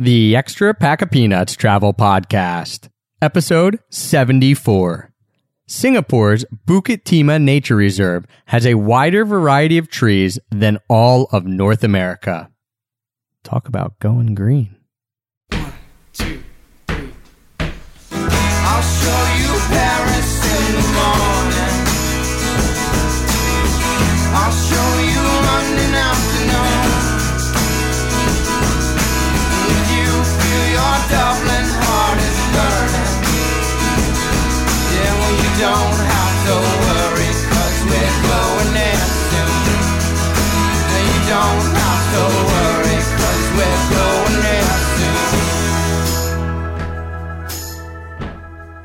The Extra Pack of Peanuts Travel Podcast, Episode 74. Singapore's Bukit Timah Nature Reserve has a wider variety of trees than all of North America. Talk about going green. two, three. I'll show you Paris in the morning. I'll show you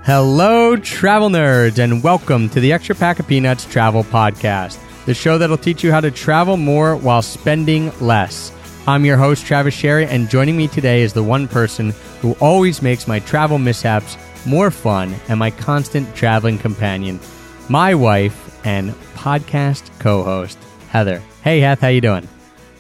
Hello, travel nerds, and welcome to the Extra Pack of Peanuts Travel Podcast, the show that'll teach you how to travel more while spending less. I'm your host, Travis Sherry, and joining me today is the one person who always makes my travel mishaps more fun and my constant traveling companion, my wife and podcast co-host, Heather. Hey, Heth, how you doing?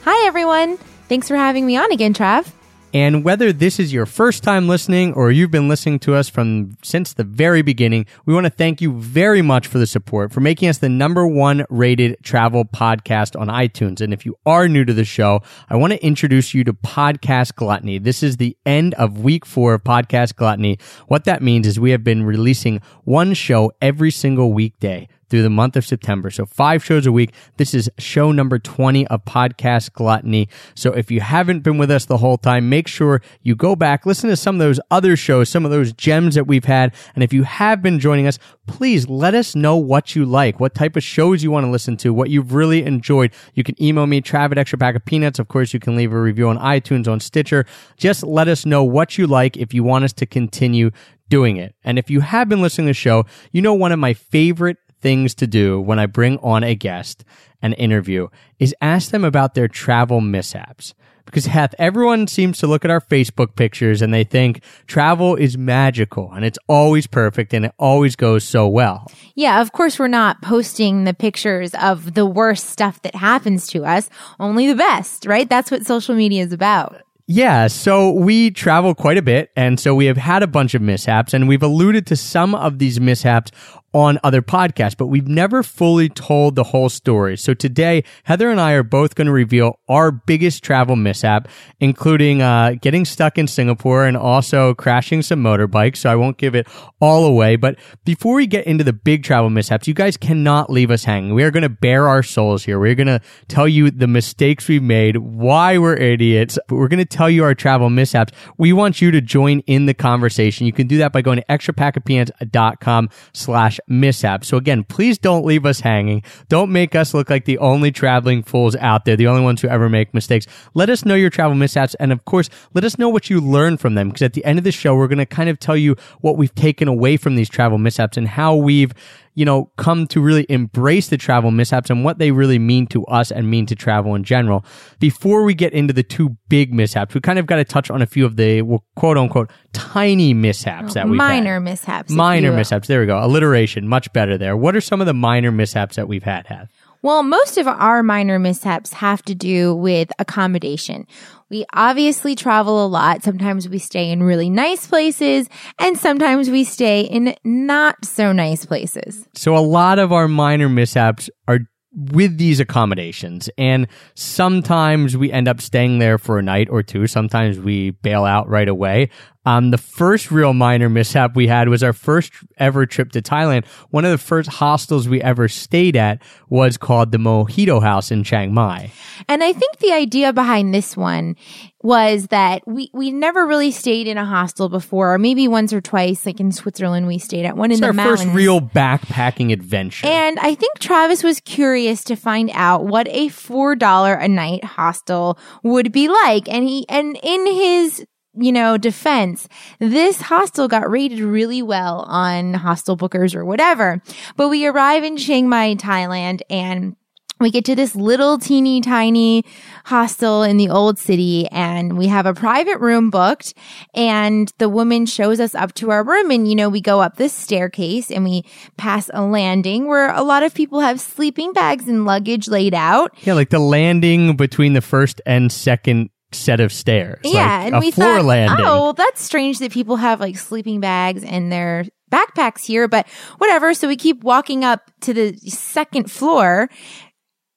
Hi, everyone. Thanks for having me on again, Trav. And whether this is your first time listening or you've been listening to us from since the very beginning, we want to thank you very much for the support, for making us the number one rated travel podcast on iTunes. And if you are new to the show, I want to introduce you to Podcast Gluttony. This is the end of week four of Podcast Gluttony. What that means is we have been releasing one show every single weekday through the month of September. So five shows a week. This is show number 20 of Podcast Gluttony. So if you haven't been with us the whole time, make sure you go back, listen to some of those other shows, some of those gems that we've had. And if you have been joining us, please let us know what you like, what type of shows you want to listen to, what you've really enjoyed. You can email me, Trav at Extra Pack of Peanuts. Of course, you can leave a review on iTunes, on Stitcher. Just let us know what you like if you want us to continue doing it. And if you have been listening to the show, you know one of my favorite things to do when I bring on a guest, an interview, is ask them about their travel mishaps. Because Heth, everyone seems to look at our Facebook pictures and they think travel is magical and it's always perfect and it always goes so well. Yeah, of course, we're not posting the pictures of the worst stuff that happens to us, only the best, right? That's what social media is about. Yeah, so we travel quite a bit, and so we have had a bunch of mishaps, and we've alluded to some of these mishaps on other podcasts, but we've never fully told the whole story. So today, Heather and I are both going to reveal our biggest travel mishap, including uh, getting stuck in Singapore and also crashing some motorbikes. So I won't give it all away. But before we get into the big travel mishaps, you guys cannot leave us hanging. We are going to bare our souls here. We're going to tell you the mistakes we've made, why we're idiots. But we're going to tell you our travel mishaps. We want you to join in the conversation. You can do that by going to extrapackofpeanuts.com slash mishap. So again, please don't leave us hanging. Don't make us look like the only traveling fools out there, the only ones who ever make mistakes. Let us know your travel mishaps. And of course, let us know what you learned from them. Because at the end of the show, we're going to kind of tell you what we've taken away from these travel mishaps and how we've you know, come to really embrace the travel mishaps and what they really mean to us and mean to travel in general. Before we get into the two big mishaps, we kind of got to touch on a few of the well, quote unquote tiny mishaps that oh, we minor mishaps. Minor mishaps. There we go. Alliteration. Much better there. What are some of the minor mishaps that we've had, Had? Well, most of our minor mishaps have to do with accommodation. We obviously travel a lot. Sometimes we stay in really nice places and sometimes we stay in not so nice places. So a lot of our minor mishaps are with these accommodations and sometimes we end up staying there for a night or two. Sometimes we bail out right away. Um, the first real minor mishap we had was our first ever trip to Thailand. One of the first hostels we ever stayed at was called the Mojito House in Chiang Mai. And I think the idea behind this one was that we, we never really stayed in a hostel before, or maybe once or twice, like in Switzerland, we stayed at one in It's the our mountains. first real backpacking adventure. And I think Travis was curious to find out what a $4 a night hostel would be like. And he, and in his, you know, defense, this hostel got rated really well on hostel bookers or whatever. But we arrive in Chiang Mai, Thailand and we get to this little teeny tiny hostel in the old city and we have a private room booked and the woman shows us up to our room and you know we go up this staircase and we pass a landing where a lot of people have sleeping bags and luggage laid out yeah, like the landing between the first and second set of stairs. yeah, like and a we floor thought, landing. oh, well, that's strange that people have like sleeping bags in their backpacks here, but whatever. So we keep walking up to the second floor,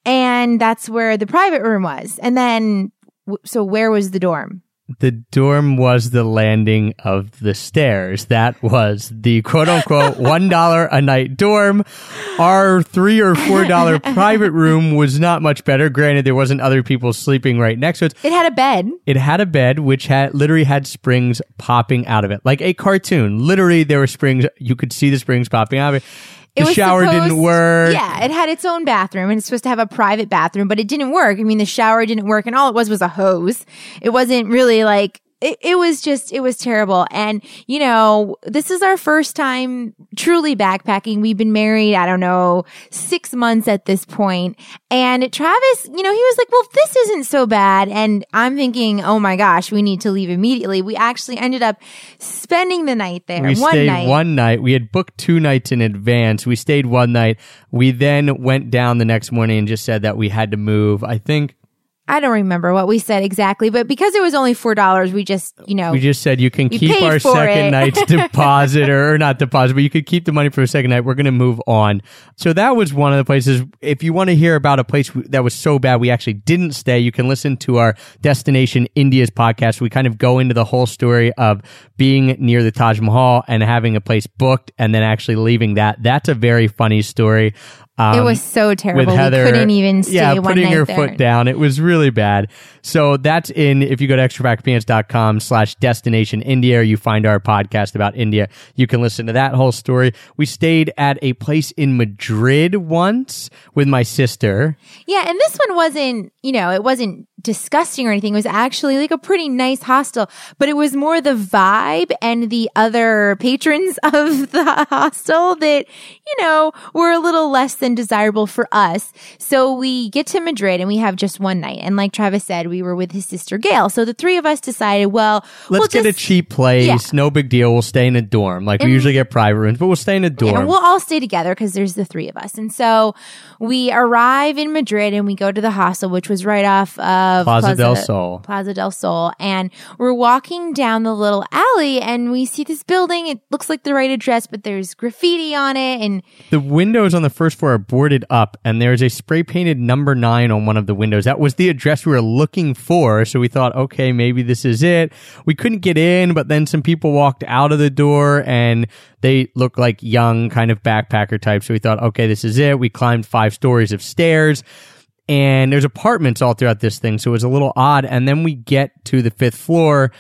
and that's where the private room was. And then, so where was the dorm? The dorm was the landing of the stairs. That was the quote unquote one dollar a night dorm. Our three or four dollar private room was not much better. Granted, there wasn't other people sleeping right next to it. It had a bed. It had a bed which had literally had springs popping out of it, like a cartoon. Literally, there were springs. You could see the springs popping out of it. It The shower didn't work. Yeah, it had its own bathroom and it's supposed to have a private bathroom, but it didn't work. I mean, the shower didn't work and all it was was a hose. It wasn't really like, it, it was just, it was terrible. And, you know, this is our first time truly backpacking. We've been married, I don't know, six months at this point. And Travis, you know, he was like, well, this isn't so bad. And I'm thinking, oh my gosh, we need to leave immediately. We actually ended up spending the night there. We one stayed night. one night. We had booked two nights in advance. We stayed one night. We then went down the next morning and just said that we had to move. I think I don't remember what we said exactly, but because it was only four dollars, we just, you know, we just said you can You keep our second it. night's deposit or, not deposit, but you could keep the money for a second night. We're going to move on. So that was one of the places. If you want to hear about a place that was so bad we actually didn't stay, you can listen to our Destination India's podcast. We kind of go into the whole story of being near the Taj Mahal and having a place booked and then actually leaving that. That's a very funny story. Um, it was so terrible. with Heather. we couldn't even stay yeah, one putting her there. foot down. It was really bad. So that's in, if you go to extrapackofpeanuts.com slash destination India, you find our podcast about India. You can listen to that whole story. We stayed at a place in Madrid once with my sister. Yeah, and this one wasn't, you know, it wasn't disgusting or anything. It was actually like a pretty nice hostel, but it was more the vibe and the other patrons of the hostel that, you know, were a little less than desirable for us. So we get to Madrid and we have just one night. And like Travis said, we were with his sister Gail. So the three of us decided, well, Let's we'll get just, a cheap place. Yeah. No big deal. We'll stay in a dorm. Like we usually get private rooms, but we'll stay in a dorm. And we'll all stay together because there's the three of us. And so we arrive in Madrid and we go to the hostel, which was right off of Plaza del Sol. Plaza del Sol. And we're walking down the little alley and we see this building. It looks like the right address, but there's graffiti on it. And The windows on the first floor are boarded up, and there's a spray painted number nine on one of the windows. That was the address we were looking for. So we thought, okay, maybe this is it. We couldn't get in, but then some people walked out of the door and they looked like young kind of backpacker types. So we thought, okay, this is it. We climbed five stories of stairs. And there's apartments all throughout this thing, so it was a little odd. And then we get to the fifth floor,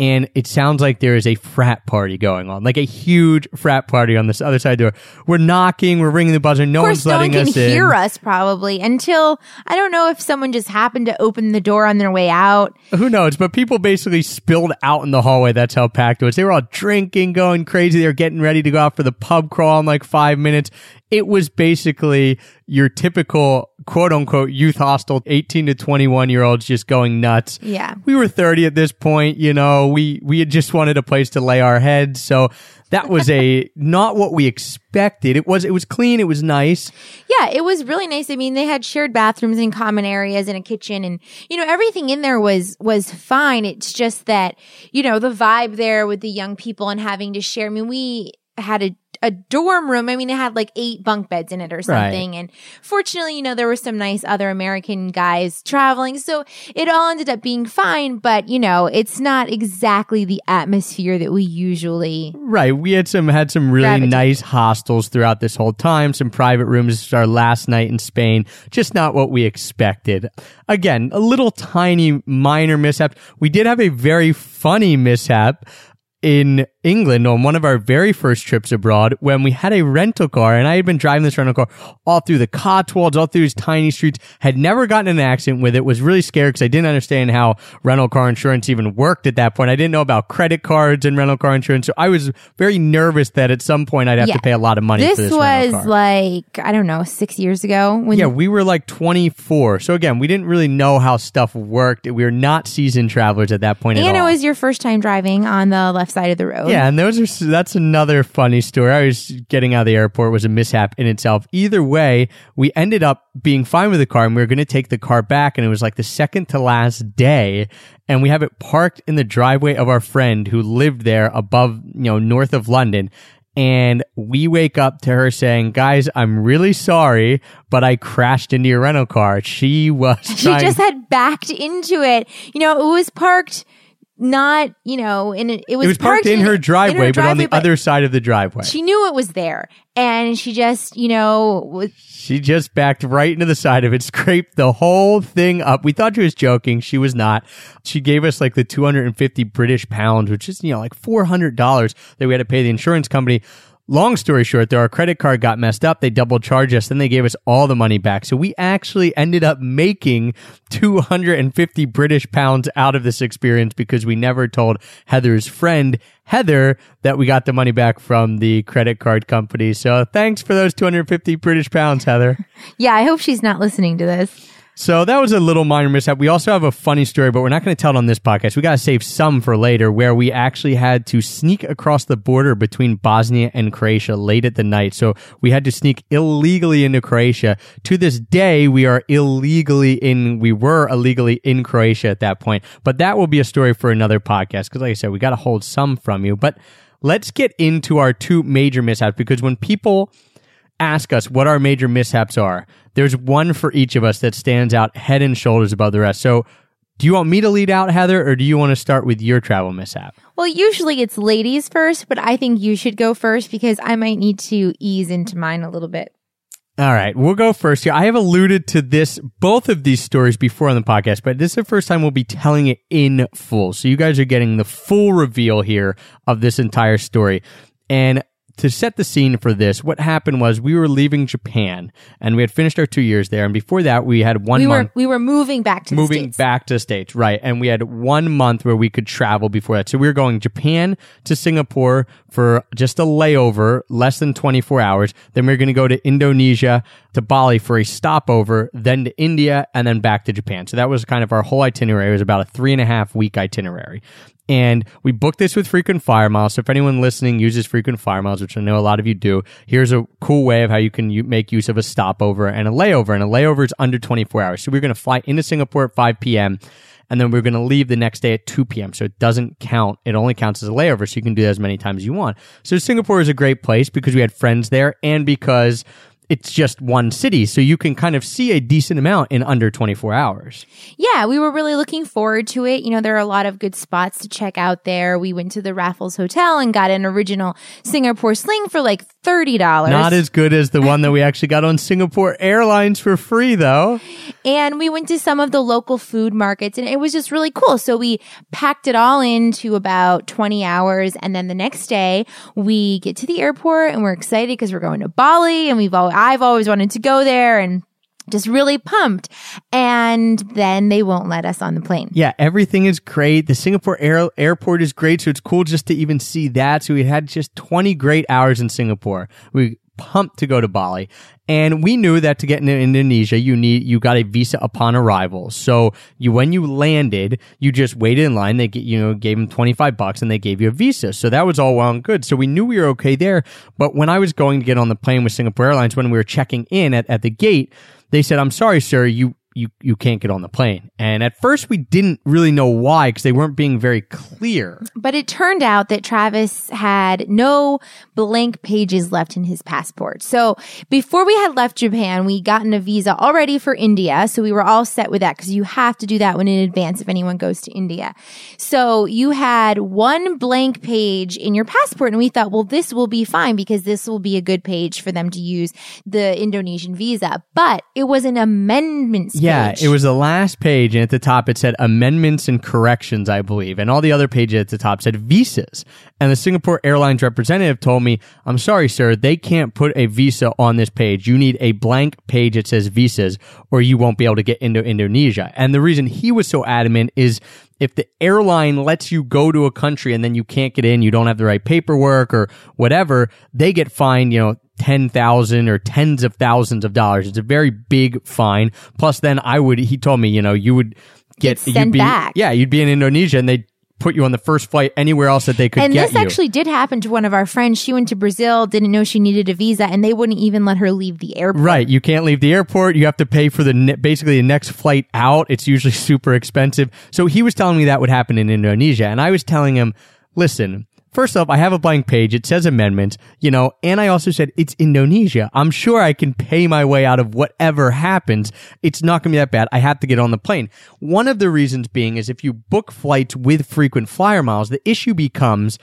and it sounds like there is a frat party going on, like a huge frat party on this other side door. We're knocking, we're ringing the buzzer, no of course, one's no one can us in. hear us probably until I don't know if someone just happened to open the door on their way out. Who knows? But people basically spilled out in the hallway. That's how packed it was. They were all drinking, going crazy. They were getting ready to go out for the pub crawl in like five minutes. It was basically your typical quote unquote youth hostel, 18 to 21 year olds just going nuts. Yeah. We were 30 at this point. You know, we, we had just wanted a place to lay our heads. So that was a, not what we expected. It was, it was clean. It was nice. Yeah, it was really nice. I mean, they had shared bathrooms and common areas and a kitchen and you know, everything in there was was fine. It's just that, you know, the vibe there with the young people and having to share. I mean, we had a a dorm room. I mean, it had like eight bunk beds in it or something. And fortunately, you know, there were some nice other American guys traveling. So it all ended up being fine, but you know, it's not exactly the atmosphere that we usually Right. We had some had some really Gravitate. nice hostels throughout this whole time. Some private rooms. Our last night in Spain. Just not what we expected. Again, a little tiny minor mishap. We did have a very funny mishap in England on one of our very first trips abroad when we had a rental car and I had been driving this rental car all through the Cotswolds, all through these tiny streets, had never gotten an accident with it, was really scared because I didn't understand how rental car insurance even worked at that point. I didn't know about credit cards and rental car insurance. So I was very nervous that at some point I'd have Yeah. to pay a lot of money This, for this was like, I don't know, six years ago when yeah, we were like 24. So again, we didn't really know how stuff worked. We were not seasoned travelers at that point And it was your first time driving on the left left side of the road. Yeah, and those are that's another funny story. I was getting out of the airport was a mishap in itself. Either way, we ended up being fine with the car and we were going to take the car back and it was like the second to last day and we have it parked in the driveway of our friend who lived there above, you know, north of London. And we wake up to her saying, guys, I'm really sorry, but I crashed into your rental car. She was She trying- just had backed into it. You know, it was parked not, you know, in a, it was it was parked in her driveway, but on the other side of the driveway. She knew it was there, and she just, you know, was, She just backed right into the side of it, scraped the whole thing up. We thought she was joking. She was not. She gave us like the 250 British pounds, which is, you know, like $400 that we had to pay the insurance company. Long story short, though, our credit card got messed up. They double charged us. Then they gave us all the money back. So we actually ended up making 250 British pounds out of this experience because we never told Heather's friend, Heather, that we got the money back from the credit card company. So thanks for those 250 British pounds, Heather. yeah. I hope she's not listening to this. So that was a little minor mishap. We also have a funny story, but we're not going to tell it on this podcast. We got to save some for later, where we actually had to sneak across the border between Bosnia and Croatia late at the night. So we had to sneak illegally into Croatia. To this day, we are illegally in, we were illegally in Croatia at that point. But that will be a story for another podcast. Because like I said, we got to hold some from you. But let's get into our two major mishaps because when people ask us what our major mishaps are, there's one for each of us that stands out head and shoulders above the rest. So, do you want me to lead out, Heather, or do you want to start with your travel mishap? Well, usually it's ladies first, but I think you should go first because I might need to ease into mine a little bit. All right, we'll go first here. I have alluded to this, both of these stories before on the podcast, but this is the first time we'll be telling it in full. So you guys are getting the full reveal here of this entire story. And to set the scene for this, what happened was we were leaving Japan and we had finished our two years there. And before that, we had one We month were we were moving back to the moving States. back to the States, right? And we had one month where we could travel before that. So we were going Japan to Singapore for just a layover, less than 24 hours. Then we were going to go to Indonesia, to Bali for a stopover, then to India, and then back to Japan. So that was kind of our whole itinerary. It was about a three and a half week itinerary. And we booked this with Frequent Flyer Miles. So if anyone listening uses Frequent Flyer Miles, which I know a lot of you do, here's a cool way of how you can u- make use of a stopover and a layover. And a layover is under 24 hours. So we're going to fly into Singapore at 5 p.m. And then we're going to leave the next day at 2 p.m. So it doesn't count. It only counts as a layover. So you can do that as many times as you want. So Singapore is a great place because we had friends there and because it's just one city. So you can kind of see a decent amount in under 24 hours. Yeah, we were really looking forward to it. You know, there are a lot of good spots to check out there. We went to the Raffles Hotel and got an original Singapore sling for like $30. Not as good as the one that we actually got on Singapore Airlines for free, though. and we went to some of the local food markets and it was just really cool. So we packed it all into about 20 hours. And then the next day we get to the airport and we're excited because we're going to Bali and we've all, I've always wanted to go there and just really pumped. And then they won't let us on the plane. Yeah, everything is great. The Singapore air- airport is great, so it's cool just to even see that. So we had just 20 great hours in Singapore. We pumped to go to Bali. And we knew that to get into Indonesia, you need, you got a visa upon arrival. So you, when you landed, you just waited in line. They, you know, gave them 25 bucks and they gave you a visa. So that was all well and good. So we knew we were okay there. But when I was going to get on the plane with Singapore Airlines, when we were checking in at, at the gate, they said, I'm sorry, sir, you, you, you can't get on the plane. And at first we didn't really know why because they weren't being very clear. But it turned out that Travis had no blank pages left in his passport. So before we had left Japan, we gotten a visa already for India. So we were all set with that because you have to do that one in advance if anyone goes to India. So you had one blank page in your passport and we thought, well, this will be fine because this will be a good page for them to use the Indonesian visa. But it was an amendment. Page. it was the last page, and at the top it said amendments and corrections, I believe, and all the other pages at the top said visas. And the Singapore Airlines representative told me, "I'm sorry, sir, they can't put a visa on this page. You need a blank page that says visas, or you won't be able to get into Indonesia." And the reason he was so adamant is. If the airline lets you go to a country and then you can't get in, you don't have the right paperwork or whatever, they get fined, you know, ten thousand or tens of thousands of dollars. It's a very big fine. Plus, then I would. He told me, you know, you would get you'd be, back. Yeah, you'd be in Indonesia and they put you on the first flight anywhere else that they could And this you. actually did happen to one of our friends. She went to Brazil, didn't know she needed a visa, and they wouldn't even let her leave the airport. Right. You can't leave the airport. You have to pay for the ne- basically the next flight out. It's usually super expensive. So he was telling me that would happen in Indonesia. And I was telling him, listen, first off, I have a blank page. It says amendments, you know, and I also said it's Indonesia. I'm sure I can pay my way out of whatever happens. It's not going to be that bad. I have to get on the plane. One of the reasons being is if you book flights with frequent flyer miles, the issue becomes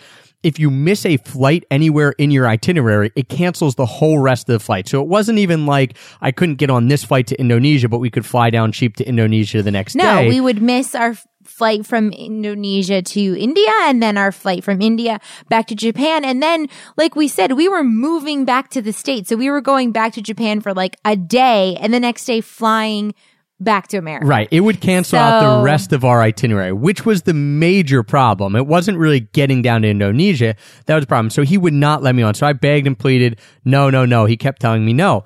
if you miss a flight anywhere in your itinerary, it cancels the whole rest of the flight. So it wasn't even like I couldn't get on this flight to Indonesia, but we could fly down cheap to Indonesia the next No, day. No, we would miss our flight from Indonesia to India and then our flight from India back to Japan. And then, like we said, we were moving back to the States. So we were going back to Japan for like a day and the next day flying back to America. Right. It would cancel out the rest of our itinerary, which was the major problem. It wasn't really getting down to Indonesia. That was the problem. So he would not let me on. So I begged and pleaded, no, no, no. He kept telling me no.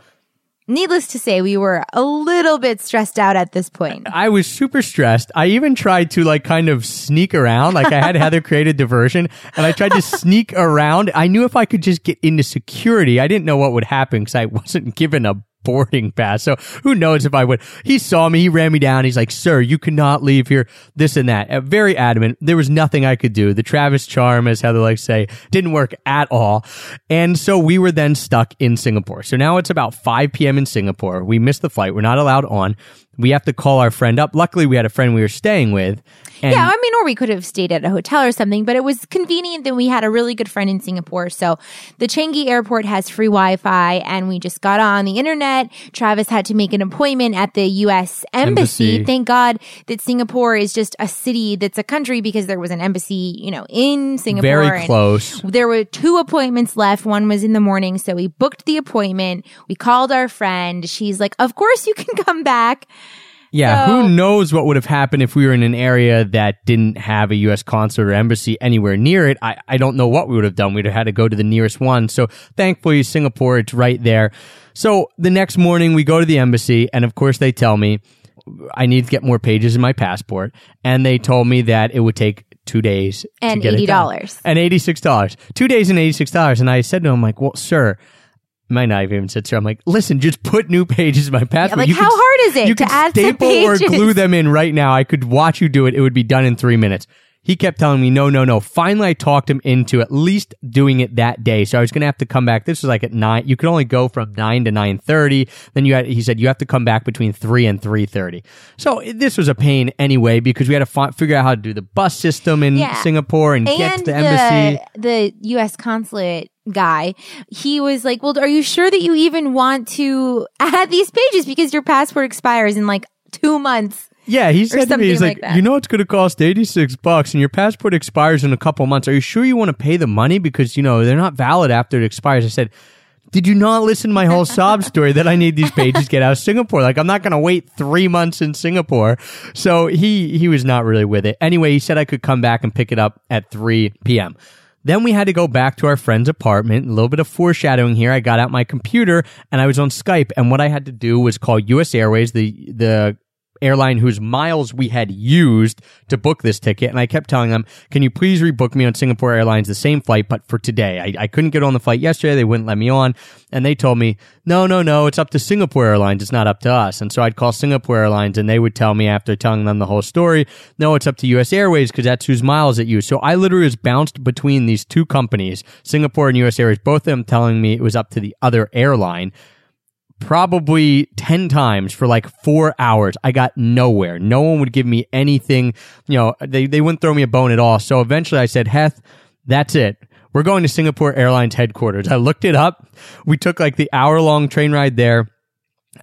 Needless to say, we were a little bit stressed out at this point. I was super stressed. I even tried to like kind of sneak around. Like I had Heather create a diversion and I tried to sneak around. I knew if I could just get into security, I didn't know what would happen because I wasn't given a boarding pass. So who knows if I would. He saw me, he ran me down. He's like, sir, you cannot leave here. This and that. Uh, very adamant. There was nothing I could do. The Travis charm, as Heather likes to say, didn't work at all. And so we were then stuck in Singapore. So now it's about 5 p.m. in Singapore. We missed the flight. We're not allowed on. We have to call our friend up. Luckily, we had a friend we were staying with. And yeah, I mean, or we could have stayed at a hotel or something, but it was convenient that we had a really good friend in Singapore. So the Changi airport has free Wi Fi and we just got on the internet. Travis had to make an appointment at the U.S. embassy. Embassy. Thank God that Singapore is just a city that's a country because there was an embassy, you know, in Singapore. very close. There were two appointments left. One was in the morning. So we booked the appointment. We called our friend. She's like, of course you can come back. Yeah, So- who knows what would have happened if we were in an area that didn't have a U.S. consulate or embassy anywhere near it. I, I don't know what we would have done. We'd have had to go to the nearest one. So thankfully, Singapore, it's right there. So the next morning, we go to the embassy, and of course, they tell me I need to get more pages in my passport. And they told me that it would take two days to And get it done. $80. And $86. Two days and $86. And I said to him, like, well, sir, not have even said sir. I'm like, listen, just put new pages in my passport. like, You how could- hard is it you to could add staple or glue them in right now. I could watch you do it. It would be done in three minutes. He kept telling me, no, no, no. Finally, I talked him into at least doing it that day. So I was going to have to come back. This was like at nine. You could only go from nine to nine thirty. Then you had, he said, you have to come back between three and three thirty. So this was a pain anyway because we had to fi- figure out how to do the bus system in Yeah. Singapore and, get to and the embassy. the, the U.S. consulate guy, he was like, "Well, are you sure that you even want to add these pages because your passport expires in like two months?" Yeah, he said to me, he's like, like you know, it's going to cost 86 bucks and your passport expires in a couple months. Are you sure you want to pay the money? Because, you know, they're not valid after it expires. I said, did you not listen to my whole sob story that I need these pages to get out of Singapore? Like, I'm not going to wait three months in Singapore. So he, he was not really with it. Anyway, he said I could come back and pick it up at 3 p.m. Then we had to go back to our friend's apartment. A little bit of foreshadowing here. I got out my computer and I was on Skype. And what I had to do was call US Airways, the, the airline whose miles we had used to book this ticket. And I kept telling them, can you please rebook me on Singapore Airlines, the same flight, but for today? I, I couldn't get on the flight yesterday. They wouldn't let me on. And they told me, no, no, no, it's up to Singapore Airlines. It's not up to us. And so I'd call Singapore Airlines and they would tell me after telling them the whole story, no, it's up to US Airways because that's whose miles it used. So I literally was bounced between these two companies, Singapore and US Airways, both of them telling me it was up to the other airline probably 10 times for like four hours. I got nowhere. No one would give me anything. You know, they, they wouldn't throw me a bone at all. So eventually I said, Heth, that's it. We're going to Singapore Airlines headquarters. I looked it up. We took like the hour long train ride there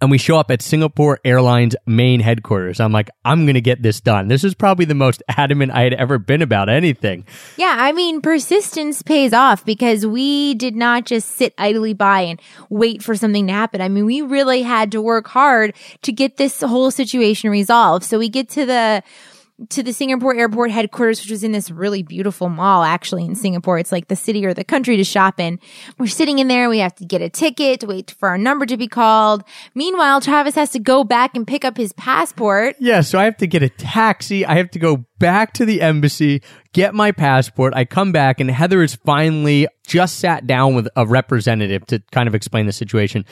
and we show up at Singapore Airlines main headquarters. I'm like, I'm going to get this done. This is probably the most adamant I had ever been about anything. Yeah, I mean, persistence pays off because we did not just sit idly by and wait for something to happen. I mean, we really had to work hard to get this whole situation resolved. So we get to the to the Singapore airport headquarters, which was in this really beautiful mall, actually in Singapore. It's like the city or the country to shop in. We're sitting in there. We have to get a ticket, wait for our number to be called. Meanwhile, Travis has to go back and pick up his passport. Yeah, so I have to get a taxi. I have to go back to the embassy, get my passport. I come back and Heather has finally just sat down with a representative to kind of explain the situation.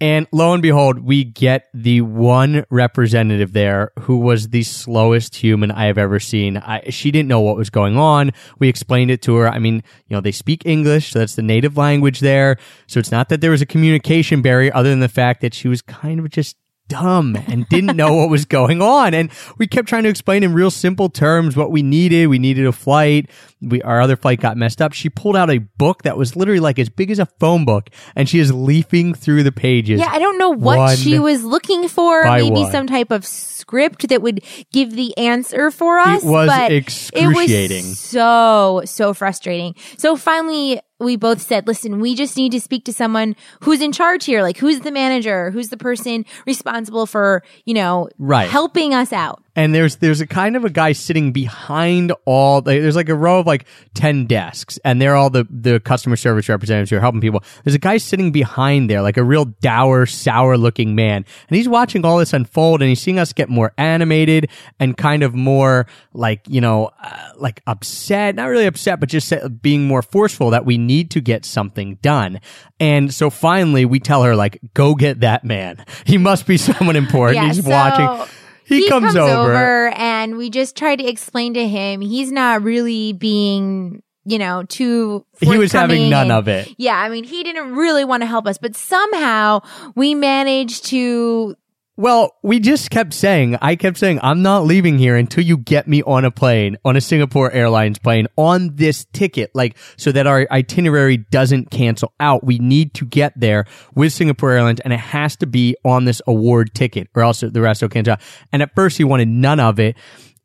And lo and behold, we get the one representative there who was the slowest human I have ever seen. I, she didn't know what was going on. We explained it to her. I mean, you know, they speak English, so that's the native language there. So it's not that there was a communication barrier other than the fact that she was kind of just dumb and didn't know what was going on. And we kept trying to explain in real simple terms what we needed. We needed a flight. We, our other flight got messed up. She pulled out a book that was literally like as big as a phone book and she is leafing through the pages. Yeah, I don't know what she was looking for. Maybe one. some type of script that would give the answer for us. It was excruciating. It was so, so frustrating. So finally, we both said, listen, we just need to speak to someone who's in charge here. Like, who's the manager? Who's the person responsible for, you know, Right. helping us out? And there's there's a kind of a guy sitting behind all there's like a row of like 10 desks and they're all the the customer service representatives who are helping people. There's a guy sitting behind there like a real dour sour looking man. And he's watching all this unfold and he's seeing us get more animated and kind of more like you know uh, like upset. Not really upset but just being more forceful that we need to get something done. And so finally we tell her like go get that man. He must be someone important. Yeah, he's so watching he, comes, over. and we just try to explain to him he's not really being you know too He was having none and- of it. yeah i mean he didn't really want to help us but somehow we managed to Well, we just kept saying, I kept saying, I'm not leaving here until you get me on a plane, on a Singapore Airlines plane, on this ticket, like, so that our itinerary doesn't cancel out. We need to get there with Singapore Airlines and it has to be on this award ticket or else the rest will cancel out. And at first he wanted none of it.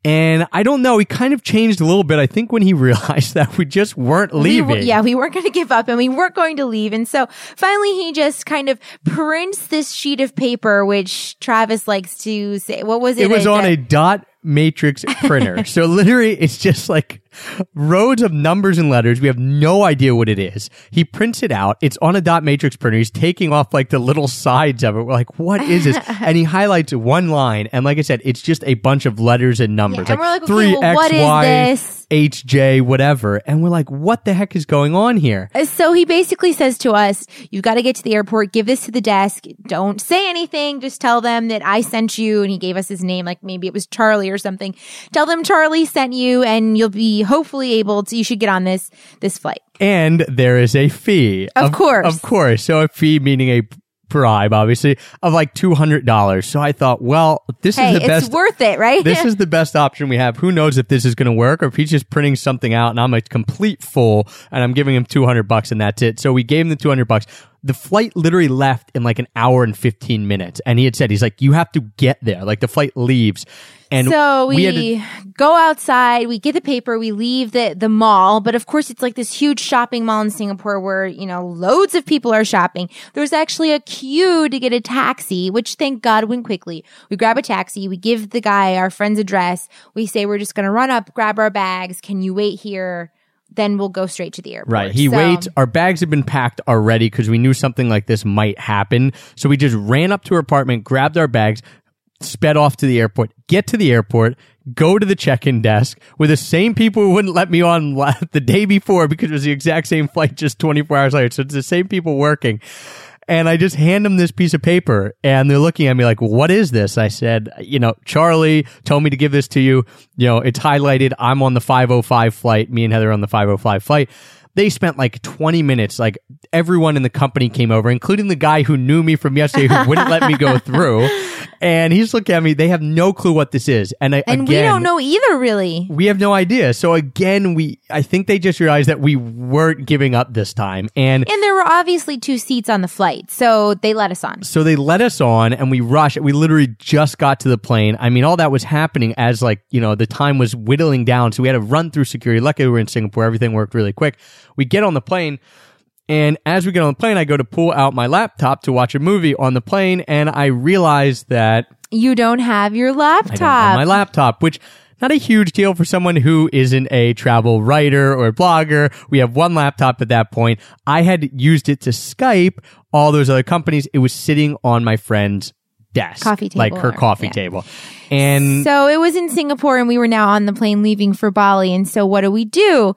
And I don't know, he kind of changed a little bit. I think when he realized that we just weren't leaving. were- yeah, we weren't going to give up and we weren't going to leave. And so finally he just kind of prints this sheet of paper, which Travis likes to say, what was it? It was on a a dot matrix printer. so literally it's just like rows of numbers and letters. We have no idea what it is. He prints it out. It's on a dot matrix printer. He's taking off like the little sides of it. We're like, what is this? and he highlights one line. And like I said, it's just a bunch of letters and numbers. and we're like, okay, three well, X, what is Y, this? H, J, whatever. And we're like, what the heck is going on here? Uh, so he basically says to us, you've got to get to the airport, give this to the desk. Don't say anything. Just tell them that I sent you. And he gave us his name, like maybe it was Charlie or something. Tell them Charlie sent you and you'll be hopefully able to, you should get on this, this flight. and there is a fee. Of course. Of course. So a fee meaning a bribe, obviously, of like $200. So I thought, well, this Hey, is the it's best. worth it, right? this is the best option we have. Who knows if this is going to work or if he's just printing something out and I'm a complete fool and I'm giving him 200 bucks and that's it. So we gave him the 200 bucks. The flight literally left in like an hour and 15 minutes. And he had said, he's like, you have to get there. Like the flight leaves. And so we, had to- go outside, we get the paper, we leave the, the mall, but of course it's like this huge shopping mall in Singapore where, you know, loads of people are shopping. There's actually a queue to get a taxi, which thank God went quickly. We grab a taxi, we give the guy our friend's address, we say we're just gonna run up, grab our bags, can you wait here? Then we'll go straight to the airport. Right. He So- waits. Our bags had been packed already because we knew something like this might happen. So we just ran up to her apartment, grabbed our bags, sped off to the airport, get to the airport, go to the check-in desk with the same people who wouldn't let me on the day before because it was the exact same flight just 24 hours later. So it's the same people working. And I just hand them this piece of paper and they're looking at me like, what is this? I said, you know, Charlie told me to give this to you. You know, it's highlighted. I'm on the 505 flight. Me and Heather are on the 505 flight. They spent like 20 minutes. Like everyone in the company came over, including the guy who knew me from yesterday who wouldn't let me go through. And he's looking at me. They have no clue what this is. And, I, And again, we don't know either, really. we have no idea. So again, we, I think they just realized that we weren't giving up this time. And And there were obviously two seats on the flight, so they let us on. so they let us on and we rushed. We literally just got to the plane. I mean, all that was happening as like, you know, the time was whittling down. So we had to run through security. Luckily we were in Singapore. Everything worked really quick. We get on the plane and as we get on the plane, I go to pull out my laptop to watch a movie on the plane and I realize that You don't have your I don't have laptop. my laptop, which not a huge deal for someone who isn't a travel writer or blogger. We have one laptop at that point. I had used it to Skype all those other companies. It was sitting on my friend's desk, Coffee table, like her or- coffee yeah. table. And So it was in Singapore and we were now on the plane leaving for Bali. And so what do we do?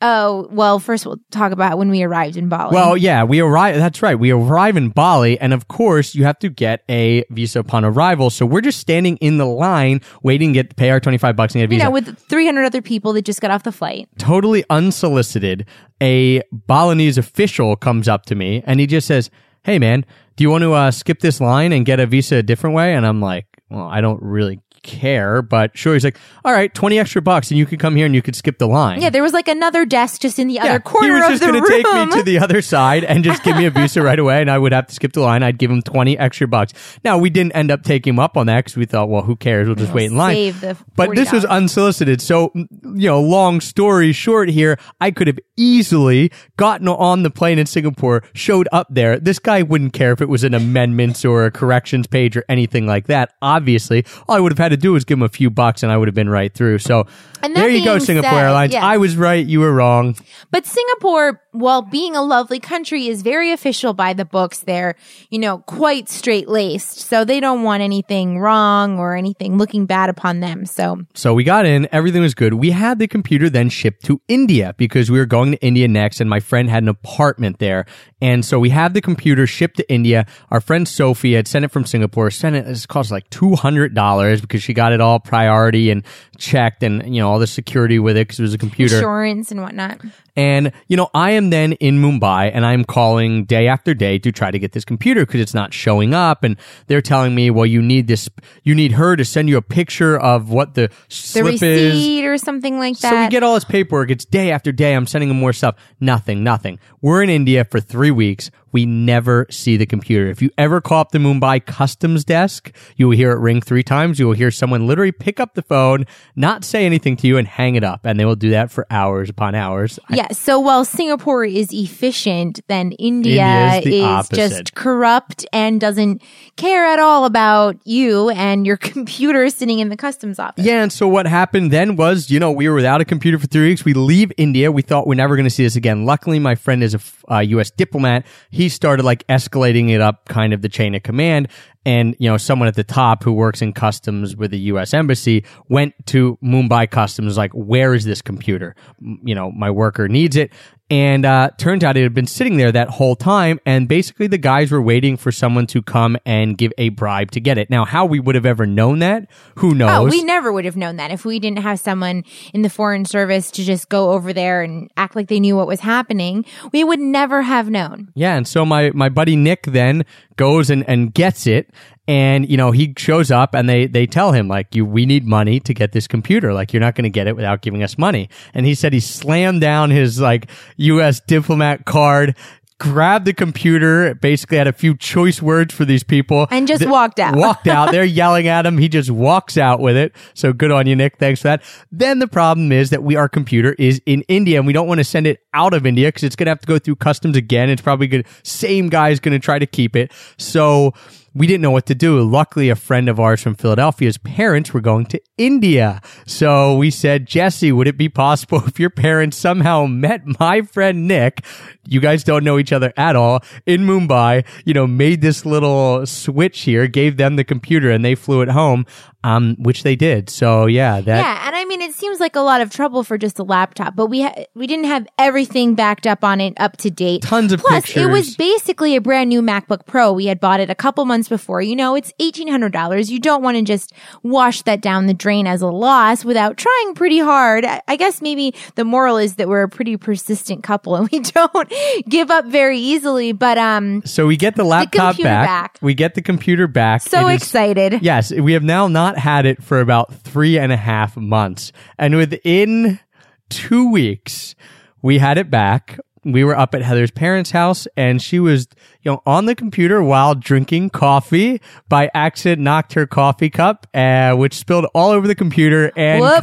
Oh, well, first we'll talk about when we arrived in Bali. Well, yeah, we arrive. That's right. We arrive in Bali, and of course, you have to get a visa upon arrival. So we're just standing in the line, waiting to get to pay our twenty five bucks and get a you visa. know, with 300 other people that just got off the flight. totally unsolicited. A Balinese official comes up to me, and he just says, "Hey, man, do you want to uh, skip this line and get a visa a different way?" And I'm like, "Well, I don't really." Care but sure he's like all right 20 extra bucks and you could come here and you could skip the line Yeah, there was like another desk just in the other corner he was of just the gonna room. take me to the other side and just give me a visa right away, and I would have to skip the line. I'd give him twenty extra bucks. Now we didn't end up taking him up on that because we thought, well, who cares? We'll just wait in line. save the but this was $40. unsolicited, so you know, long story short, here I could have easily gotten on the plane in Singapore, showed up there. This guy wouldn't care if it was an amendments or a corrections page or anything like that. Obviously, all I would have had to do was give him a few bucks, and I would have been right through. So. There you go, Singapore said, Airlines. yeah. I was right. You were wrong. But Singapore, while being a lovely country, is very official by the books. They're, you know, quite straight laced. So they don't want anything wrong or anything looking bad upon them. So So we got in, everything was good. We had the computer then shipped to India because we were going to India next and my friend had an apartment there. And so we had the computer shipped to India. Our friend Sophie had sent it from Singapore, sent it, it cost like $200 because she got it all priority and checked and, you know, all the security with it because it was a computer. insurance and whatnot. And, you know, I am then in Mumbai and I'm calling day after day to try to get this computer because it's not showing up. And they're telling me, well, you need this, you need her to send you a picture of what the The slip is. receipt or something like that. So we get all this paperwork. It's day after day. I'm sending them more stuff. Nothing, nothing. We're in India for three weeks. We never see the computer. If you ever call up the Mumbai customs desk, you will hear it ring three times. You will hear someone literally pick up the phone, not say anything to you, and hang it up. And they will do that for hours upon hours. Yeah. So while Singapore is efficient, then India, India is is just corrupt and doesn't care at all about you and your computer sitting in the customs office. Yeah, and so what happened then was, you know, we were without a computer for three weeks. We leave India. We thought we're never going to see this again. Luckily, my friend is a uh, U.S. diplomat. He started like escalating it up kind of the chain of command. And, you know, someone at the top who works in customs with the U.S. embassy went to Mumbai customs like, where is this computer? You know, my worker needs it. And uh, turns out it had been sitting there that whole time. And basically, the guys were waiting for someone to come and give a bribe to get it. Now, how we would have ever known that, who knows? Oh, we never would have known that if we didn't have someone in the foreign service to just go over there and act like they knew what was happening. We would never have known. Yeah, and so my my buddy Nick then goes and and gets it, and you know he shows up and they they tell him like you we need money to get this computer like you're not going to get it without giving us money, and he said he slammed down his like U.S. diplomat card. Grabbed the computer, basically had a few choice words for these people, And just Th- walked out. Walked out. They're yelling at him. He just walks out with it. So good on you, Nick. Thanks for that. Then the problem is that we our computer is in India, and we don't want to send it out of India because it's going to have to go through customs again. It's probably good. Same guy's going to try to keep it. So we didn't know what to do. Luckily, a friend of ours from Philadelphia's parents were going to India. So we said, Jesse, would it be possible if your parents somehow met my friend Nick? You guys don't know each other at all in Mumbai, you know, made this little switch here, gave them the computer and they flew it home, um, which they did. So yeah, that. yeah, and I mean, it seems like a lot of trouble for just a laptop, but we ha- we didn't have everything backed up on it up to date. Tons of Plus, it was basically a brand new MacBook Pro. We had bought it a couple months before. You know, it's eighteen hundred dollars. You don't want to just wash that down the drain as a loss without trying pretty hard. I, I guess maybe the moral is that we're a pretty persistent couple and we don't give up very easily. But um, So we get the laptop computer back. back. We get the computer back. so It is- excited. Yes, we have now not had it for about three and a half months. And within two weeks, we had it back. We were up at Heather's parents' house and she was, you know, on the computer while drinking coffee. By accident, knocked her coffee cup, uh, which spilled all over the computer and Whoops.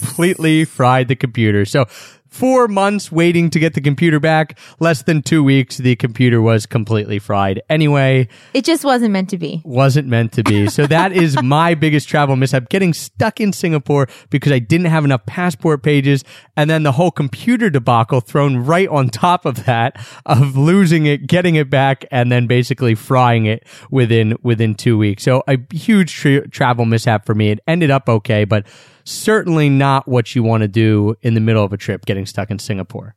completely fried the computer. So Four months waiting to get the computer back. Less than two weeks, the computer was completely fried. Anyway, It just wasn't meant to be. wasn't meant to be. So that is my biggest travel mishap getting stuck in Singapore because I didn't have enough passport pages. And then the whole computer debacle thrown right on top of that of losing it, getting it back, and then basically frying it within, within two weeks. So a huge tra- travel mishap for me. It ended up okay, but certainly not what you want to do in the middle of a trip getting stuck in Singapore.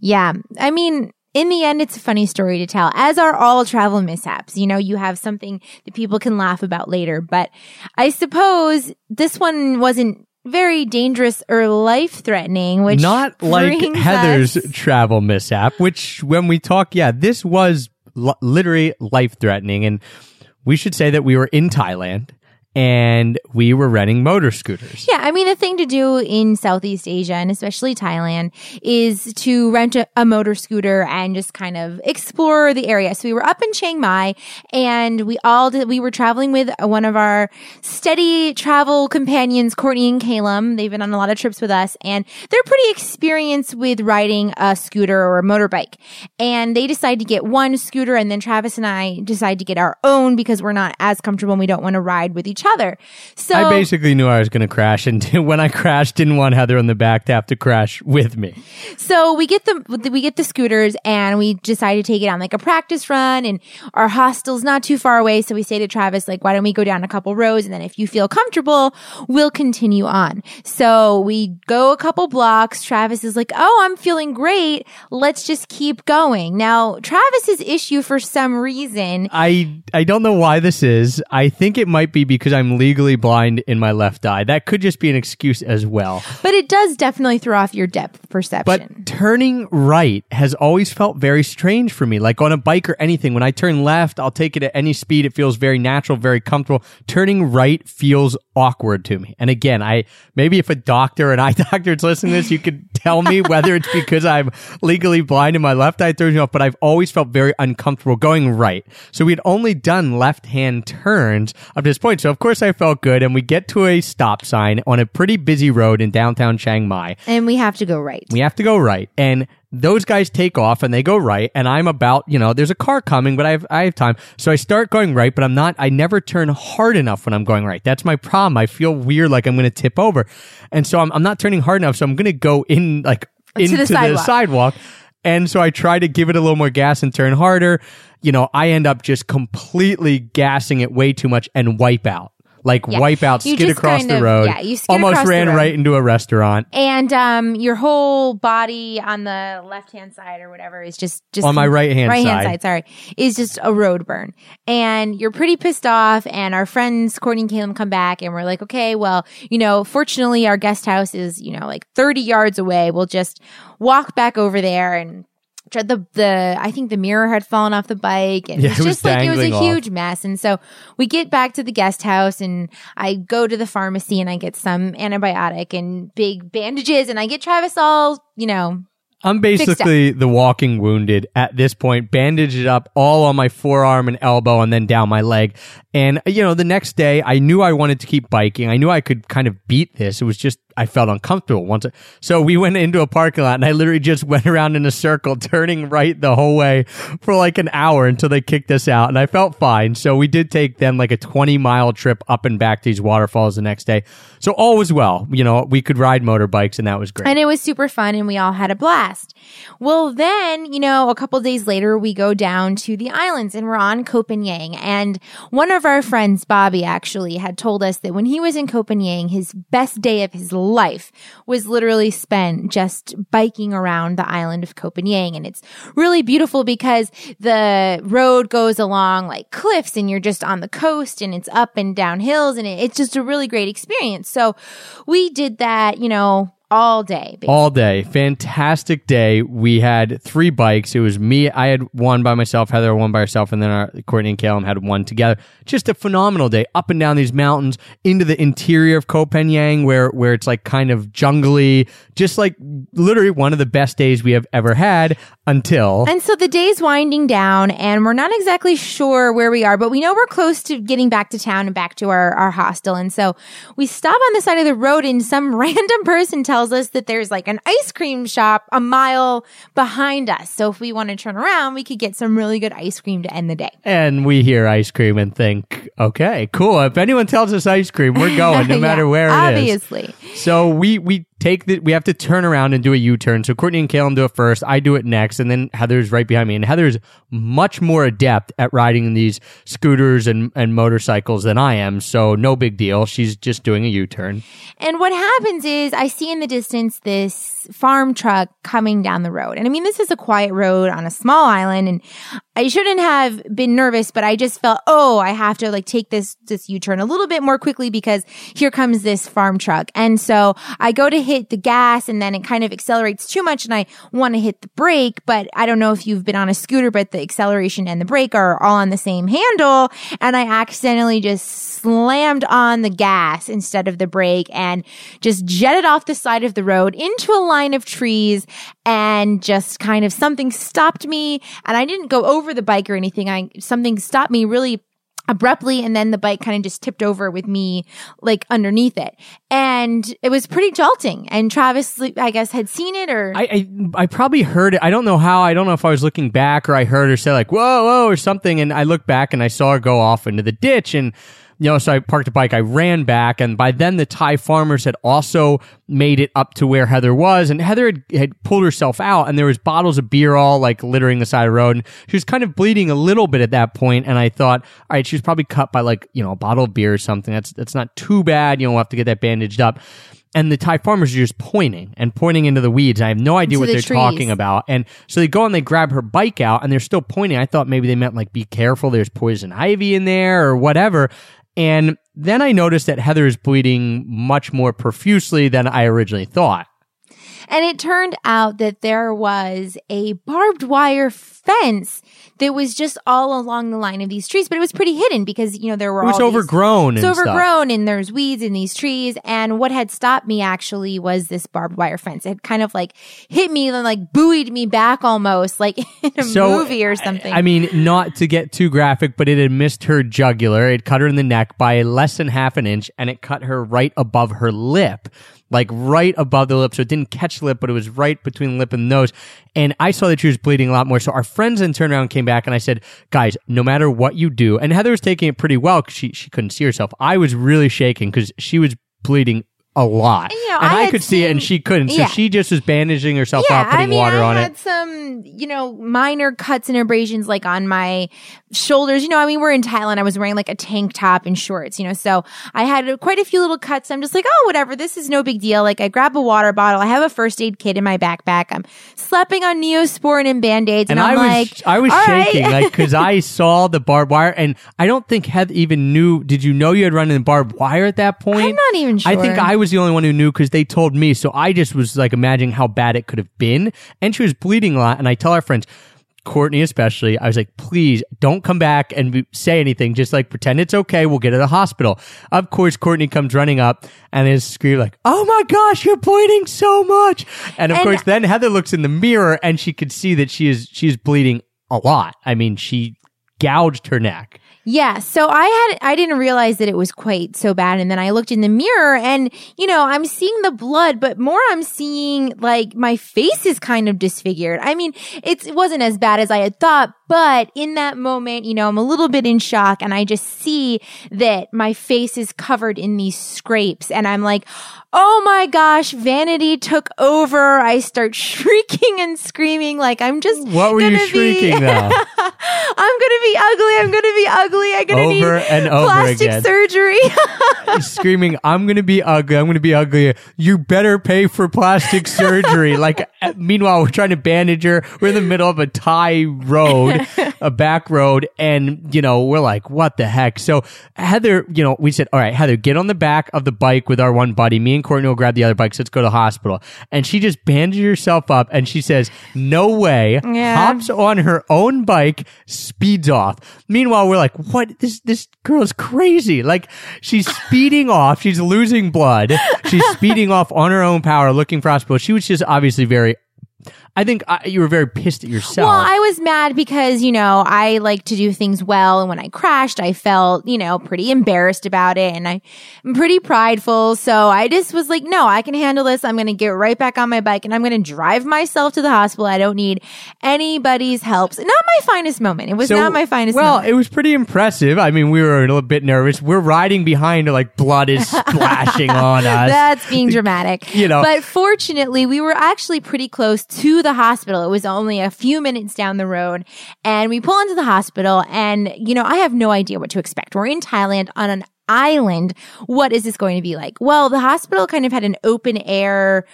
Yeah. I mean, in the end, it's a funny story to tell, as are all travel mishaps. You know, you have something that people can laugh about later. But I suppose this one wasn't very dangerous or life threatening, which not like Heather's us- travel mishap, which when we talk, yeah, this was li- literally life threatening. And we should say that we were in Thailand and we were renting motor scooters. Yeah, I mean, the thing to do in Southeast Asia and especially Thailand is to rent a, a motor scooter and just kind of explore the area. So we were up in Chiang Mai and we all did, we were traveling with one of our steady travel companions, Courtney and Calum. They've been on a lot of trips with us and they're pretty experienced with riding a scooter or a motorbike. And they decide to get one scooter and then Travis and I decide to get our own because we're not as comfortable and we don't want to ride with each other. So I basically knew I was going to crash, and when I crashed, didn't want Heather in the back to have to crash with me. So we get the we get the scooters and we decide to take it on like a practice run and our hostel's not too far away. So we say to Travis, like, why don't we go down a couple rows and then if you feel comfortable, we'll continue on. So we go a couple blocks. Travis is like, Oh, I'm feeling great. Let's just keep going. Now, Travis's issue for some reason I I don't know why this is. I think it might be because I'm legally blind in my left eye. That could just be an excuse as well. but it does definitely throw off your depth perception. But turning right has always felt very strange for me. Like on a bike or anything, when I turn left, I'll take it at any speed. It feels very natural, very comfortable. Turning right feels awkward to me. And again, I maybe if a doctor, an eye doctor is listening to this, you could tell me whether it's because I'm legally blind in my left eye throws me off, but I've always felt very uncomfortable going right. So we had only done left hand turns up to this point. So of course I felt good. And we get to a stop sign on a pretty busy road in downtown Chiang Mai and we have to go right. we have to go right and those guys take off and they go right and i'm about you know there's a car coming but i have i have time so i start going right but i'm not i never turn hard enough when i'm going right that's my problem i feel weird like i'm going to tip over and so i'm, I'm not turning hard enough so i'm going to go in like into the sidewalk. sidewalk and so I try to give it a little more gas and turn harder. You know, I end up just completely gassing it way too much and wipe out. Like Yeah. wipe out, You skid across kind the road. yeah, you skid almost ran right into a restaurant. and um your whole body on the left hand side or whatever is just just On my right-hand right hand side. side sorry is just a road burn and you're pretty pissed off and our friends Courtney and Caleb come back and we're like okay well you know fortunately our guest house is you know like 30 yards away we'll just walk back over there and the the I think the mirror had fallen off the bike and Yeah, it was just like it was a off. huge mess and so we get back to the guest house and I go to the pharmacy and I get some antibiotic and big bandages and I get Travis all, you know, I'm basically the walking wounded at this point, bandaged up all on my forearm and elbow and then down my leg. And, you know, the next day I knew I wanted to keep biking. I knew I could kind of beat this. It was just, I felt uncomfortable once. So we went into a parking lot and I literally just went around in a circle, turning right the whole way for like an hour until they kicked us out. And I felt fine. So we did take then like a 20 mile trip up and back to these waterfalls the next day. So all was well. You know, we could ride motorbikes and that was great. and it was super fun and we all had a blast. Well, then, you know, a couple days later, we go down to the islands and we're on Koh Phangan. And one of our friends, Bobby, actually had told us that when he was in Koh Phangan, his best day of his life was literally spent just biking around the island of Koh Phangan. And it's really beautiful because the road goes along like cliffs and you're just on the coast and it's up and down hills and it, it's just a really great experience. So we did that, you know, all day. basically. all day. Fantastic day. We had three bikes. It was me. I had one by myself. Heather one by herself, and then our Courtney and Callum had one together. Just a phenomenal day. Up and down these mountains into the interior of Koh Phangan, where where it's like kind of jungly. Just like literally one of the best days we have ever had until And so the day's winding down and we're not exactly sure where we are, but we know we're close to getting back to town and back to our, our hostel. And so we stop on the side of the road and some random person tells tells us that there's like an ice cream shop a mile behind us. So if we want to turn around, we could get some really good ice cream to end the day. And we hear ice cream and think, okay, cool. If anyone tells us ice cream, we're going no matter Yeah, where it is. Obviously. So we we take the we have to turn around and do a U turn. So Courtney and Caleb do it first. I do it next, and then Heather's right behind me. And Heather's much more adept at riding these scooters and and motorcycles than I am. So no big deal. She's just doing a U turn. And what happens is I see in the distance this farm truck coming down the road. And I mean, this is a quiet road on a small island and I shouldn't have been nervous, but I just felt, oh, I have to like take this, this U-turn a little bit more quickly because here comes this farm truck. And so I go to hit the gas and then it kind of accelerates too much and I want to hit the brake, but I don't know if you've been on a scooter, but the acceleration and the brake are all on the same handle. And I accidentally just slammed on the gas instead of the brake and just jetted off the side of the road into a line of trees and just kind of something stopped me and I didn't go over the bike or anything. I something stopped me really abruptly and then the bike kind of just tipped over with me like underneath it and it was pretty jolting and travis i guess had seen it or I, I I probably heard it. I don't know how. I don't know if I was looking back or I heard her say like whoa whoa or something. And I looked back and I saw her go off into the ditch and. You know, so I parked the bike. I ran back, and by then the Thai farmers had also made it up to where Heather was, and Heather had, had pulled herself out, and there was bottles of beer all like littering the side of the road. And she was kind of bleeding a little bit at that point, and I thought, all right, she was probably cut by like you know a bottle of beer or something. That's that's not too bad. You know, we'll have to get that bandaged up. And the Thai farmers are just pointing and pointing into the weeds. I have no idea Into what the they're trees. talking about. And so they go and they grab her bike out and they're still pointing. I thought maybe they meant like, be careful. There's poison ivy in there or whatever. And then I noticed that Heather is bleeding much more profusely than I originally thought. And it turned out that there was a barbed wire fence that was just all along the line of these trees, but it was pretty hidden because, you know, there were It was these- overgrown It's and stuff. overgrown and there's weeds in these trees. And what had stopped me actually was this barbed wire fence. It kind of like hit me and like buoyed me back almost like in a movie or something. I, I mean, not to get too graphic, but it had missed her jugular. It cut her in the neck by less than half an inch, and it cut her right above her lip, like right above the lip. So it didn't catch lip, but it was right between lip and nose. And I saw that she was bleeding a lot more. So our friends then turned around came back, and I said, "Guys, no matter what you do," and Heather was taking it pretty well because she she couldn't see herself. I was really shaking because she was bleeding. A lot, you know, and I I, could see it, and she couldn't. So Yeah. she just was bandaging herself yeah, up, putting I mean, water I on it. I had some, you know, minor cuts and abrasions like on my shoulders. You know, I mean, we're in Thailand. I was wearing like a tank top and shorts, you know, so I had quite a few little cuts. I'm just like, oh, whatever. This is no big deal. Like, I grab a water bottle. I have a first aid kit in my backpack. I'm slapping on Neosporin and band aids. And, and I'm I was like, I was all right. shaking like because I saw the barbed wire, and I don't think Heath even knew. Did you know you had run in barbed wire at that point? I'm not even I think. I was the only one who knew because they told me. So I just was like imagining how bad it could have been, and she was bleeding a lot. And I tell our friends. Courtney, especially, I was like, please don't come back and say anything. Just like pretend it's okay. We'll get to the hospital. Of course, Courtney comes running up and is screaming like, oh my gosh, you're bleeding so much. And of And- course, then Heather looks in the mirror and she could see that she is she's bleeding a lot. I mean, she gouged her neck. Yeah, so I had I didn't realize that it was quite so bad and then I looked in the mirror and you know, I'm seeing the blood, but more I'm seeing like my face is kind of disfigured. I mean, it's it wasn't as bad as I had thought, but in that moment, you know, I'm a little bit in shock and I just see that my face is covered in these scrapes and I'm like, "Oh my gosh, vanity took over." I start shrieking and screaming like I'm just What were you be- shrieking though? I'm gonna be ugly. I'm gonna be ugly. I'm gonna need Over and over plastic again. surgery. screaming, I'm going to be ugly. I'm going to be ugly. You better pay for plastic surgery. Like, uh, meanwhile, we're trying to bandage her. We're in the middle of a Thai road, a back road. And, you know, we're like, what the heck? So Heather, you know, we said, all right, Heather, get on the back of the bike with our one buddy. Me and Courtney will grab the other bikes. Let's go to the hospital. And she just bandages herself up and she says, no way. Yeah. Hops on her own bike, speeds off. Meanwhile, we're like, what? This, this girl is crazy. Like, she's speeding off. She's losing blood. She's speeding off on her own power, looking for hospital. She was just obviously very I think I, you were very pissed at yourself. Well, I was mad because, you know, I like to do things well. And when I crashed, I felt, you know, pretty embarrassed about it and I, I'm pretty prideful. So I just was like, no, I can handle this. I'm going to get right back on my bike and I'm going to drive myself to the hospital. I don't need anybody's help. Not my finest moment. It was So- not my finest Well, moment. it was pretty impressive. I mean, we were a little bit nervous. We're riding behind, like blood is splashing on us. That's being dramatic. You know. But fortunately, we were actually pretty close to the hospital. It was only a few minutes down the road. And we pull into the hospital and, you know, I have no idea what to expect. We're in Thailand on an island. What is this going to be like? Well, the hospital kind of had an open air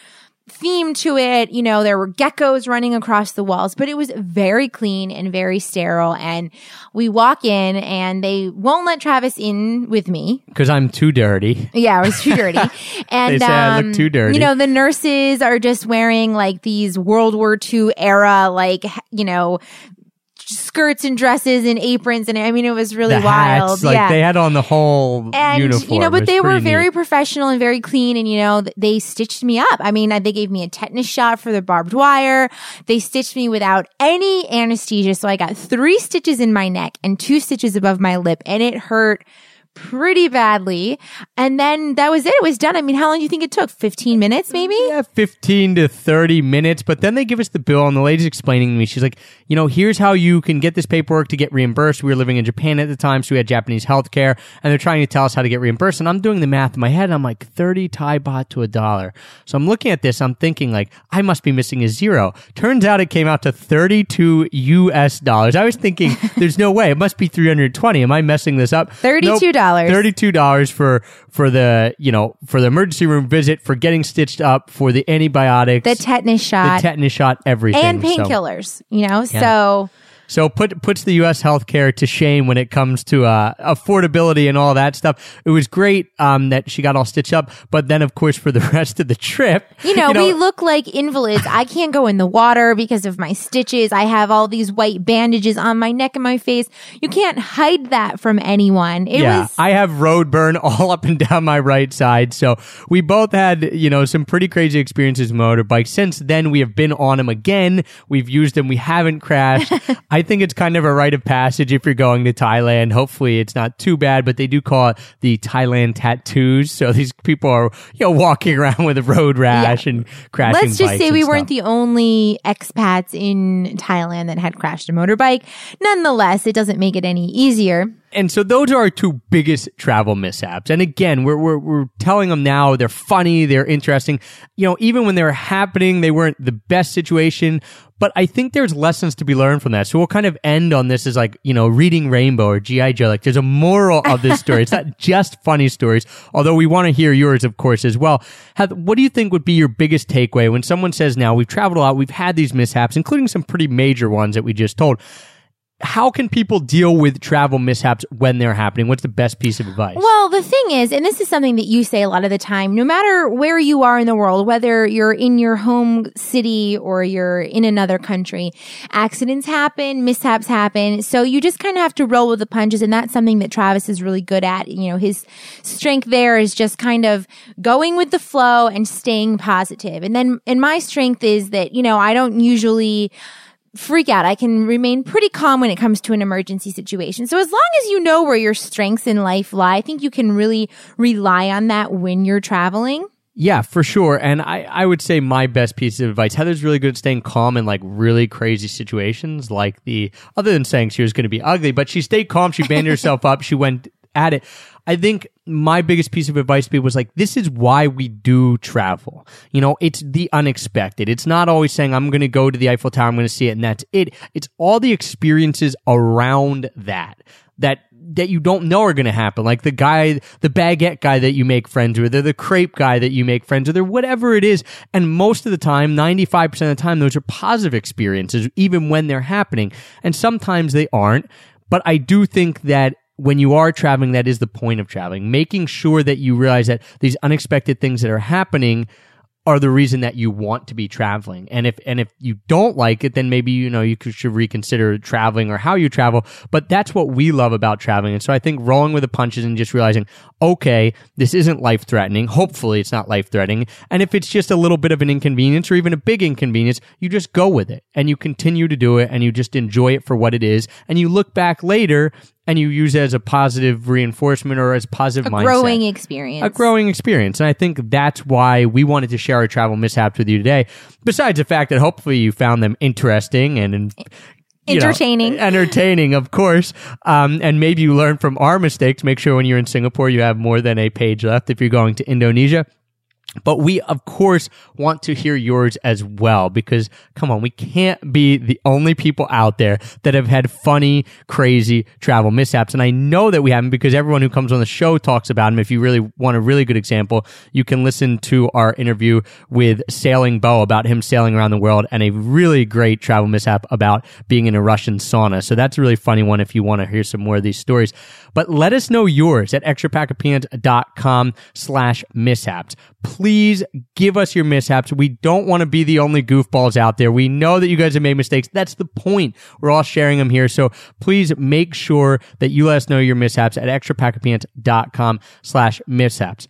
theme to it. You know, there were geckos running across the walls, but it was very clean and very sterile. And we walk in and they won't let Travis in with me. Because I'm too dirty. Yeah, it was too dirty. And They say I look um, too dirty. You know, the nurses are just wearing like these World War II era, like you know, skirts and dresses and aprons, and I mean, it was really the wild. hats, like yeah. they had on the whole and uniform. you know, but they were very neat. professional and very clean, and you know, they stitched me up. I mean, uh, they gave me a tetanus shot for the barbed wire. They stitched me without any anesthesia, so I got three stitches in my neck and two stitches above my lip, and it hurt pretty badly. And then that was it. It was done. I mean, how long do you think it took? 15 minutes, maybe? Yeah, 15 to 30 minutes. But then they give us the bill, and the lady's explaining to me, she's like, you know, here's how you can get this paperwork to get reimbursed. We were living in Japan at the time, so we had Japanese healthcare, and they're trying to tell us how to get reimbursed. And I'm doing the math in my head, and I'm like, 30 Thai baht to a dollar. So I'm looking at this, I'm thinking, like, I must be missing a zero. Turns out it came out to 32 US dollars. I was thinking, there's no way. It must be 320. Am I messing this up? $32. Thirty-two dollars. For for the you know for the emergency room visit, for getting stitched up, for the antibiotics, The tetanus shot, the tetanus shot, everything, and So- painkillers, you know? So So, put puts the U.S. healthcare to shame when it comes to uh, affordability and all that stuff. It was great um, that she got all stitched up, but then of course for the rest of the trip, You know, we look like invalids. I can't go in the water because of my stitches. I have all these white bandages on my neck and my face. You can't hide that from anyone. It yeah, was I have road burn all up and down my right side. So we both had, you know, some pretty crazy experiences with motorbikes. Since then, we have been on them again. We've used them. We haven't crashed. I think it's kind of a rite of passage if you're going to Thailand. Hopefully, it's not too bad, but they do call it the Thailand tattoos. So these people are, you know, walking around with a road rash and crashing. Let's just say we weren't the only expats in Thailand that had crashed a motorbike. Nonetheless, it doesn't make it any easier. And so those are our two biggest travel mishaps. And again, we're, we're, we're telling them now they're funny, they're interesting. You know, even when they were happening, they weren't the best situation. But I think there's lessons to be learned from that. So we'll kind of end on this as like, you know, reading Rainbow or G.I. Joe. Like there's a moral of this story. it's not just funny stories, although we want to hear yours, of course, as well. What do you think would be your biggest takeaway when someone says now we've traveled a lot, we've had these mishaps, including some pretty major ones that we just told how can people deal with travel mishaps when they're happening? What's the best piece of advice? Well, the thing is, and this is something that you say a lot of the time, no matter where you are in the world, whether you're in your home city or you're in another country, accidents happen, mishaps happen. So you just kind of have to roll with the punches. And that's something that Travis is really good at. You know, his strength there is just kind of going with the flow and staying positive. And then, and my strength is that, you know, I don't usually, freak out. I can remain pretty calm when it comes to an emergency situation. So as long as you know where your strengths in life lie, I think you can really rely on that when you're traveling. yeah, for sure. And I, I would say my best piece of advice, Heather's really good at staying calm in like really crazy situations, like the, other than saying she was going to be ugly, but she stayed calm. She banded herself up. She went at it. I think my biggest piece of advice to was like, this is why we do travel. You know, it's the unexpected. It's not always saying, I'm going to go to the Eiffel Tower, I'm going to see it, and that's it. It's all the experiences around that, that, that you don't know are going to happen. Like the guy, the baguette guy that you make friends with, or the crepe guy that you make friends with, or whatever it is. And most of the time, 95% of the time, those are positive experiences, even when they're happening. And sometimes they aren't. But I do think that when you are traveling, that is the point of traveling, making sure that you realize that these unexpected things that are happening are the reason that you want to be traveling. And if, and if you don't like it, then maybe, you know, you should reconsider traveling or how you travel. But that's what we love about traveling. And so I think rolling with the punches and just realizing, okay, this isn't life threatening. Hopefully it's not life threatening. And if it's just a little bit of an inconvenience or even a big inconvenience, you just go with it and you continue to do it and you just enjoy it for what it is. And you look back later and you use it as a positive reinforcement or as positive A mindset growing experience. a growing experience. And I think that's why we wanted to share our travel mishaps with you today. Besides the fact that hopefully you found them interesting and, and you know, Entertaining. entertaining, of course. Um, and maybe you learn from our mistakes. Make sure when you're in Singapore, you have more than a page left if you're going to Indonesia. But we, of course, want to hear yours as well because come on, we can't be the only people out there that have had funny, crazy travel mishaps. And I know that we haven't because everyone who comes on the show talks about them. If you really want a really good example, you can listen to our interview with Sailing Bo about him sailing around the world and a really great travel mishap about being in a Russian sauna. So that's a really funny one if you want to hear some more of these stories. But let us know yours at extrapackofpeanuts.com slash mishaps. Please give us your mishaps. We don't want to be the only goofballs out there. We know that you guys have made mistakes. That's the point. We're all sharing them here. So please make sure that you let us know your mishaps at extrapackofpeanuts.com slash mishaps.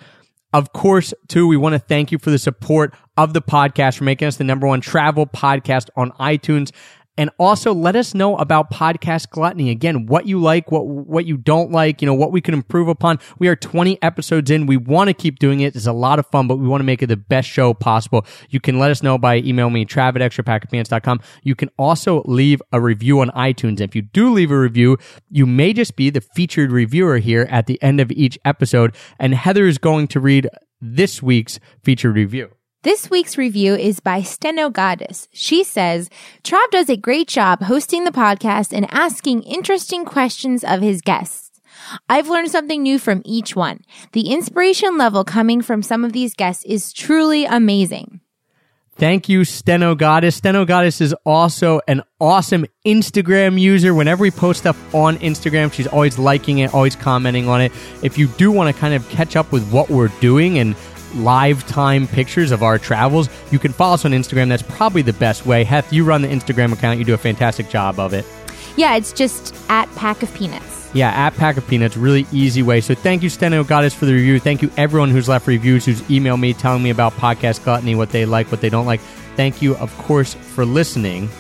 Of course, too, we want to thank you for the support of the podcast, for making us the number one travel podcast on iTunes. And also let us know about podcast gluttony. Again, what you like, what, what you don't like, you know, what we can improve upon. We are 20 episodes in. We want to keep doing it. It's a lot of fun, but we want to make it the best show possible. You can let us know by email me, trav at extrapackofpeanuts.com. You can also leave a review on iTunes. If you do leave a review, you may just be the featured reviewer here at the end of each episode. And Heather is going to read this week's featured review. This week's review is by Steno Goddess. She says, Trav does a great job hosting the podcast and asking interesting questions of his guests. I've learned something new from each one. The inspiration level coming from some of these guests is truly amazing. Thank you, Steno Goddess. Steno Goddess is also an awesome Instagram user. Whenever we post stuff on Instagram, she's always liking it, always commenting on it. If you do want to kind of catch up with what we're doing and live time pictures of our travels, you can follow us on Instagram. That's probably the best way. Heth, you run the Instagram account. You do a fantastic job of it. Yeah, it's just at Pack of Peanuts. Yeah, at Pack of Peanuts, really easy way. So thank you, Steno Goddess, for the review. Thank you, everyone who's left reviews, who's emailed me telling me about Podcast Gluttony, what they like, what they don't like. Thank you, of course, for listening.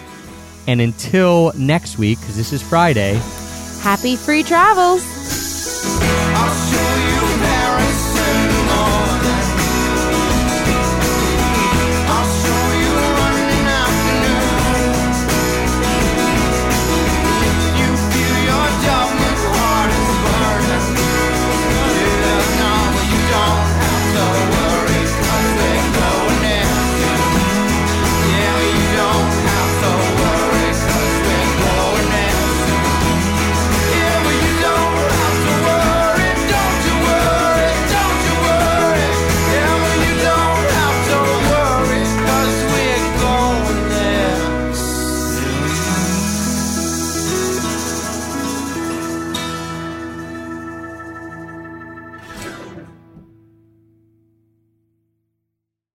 And until next week, because this is Friday, Happy free travels! I'll show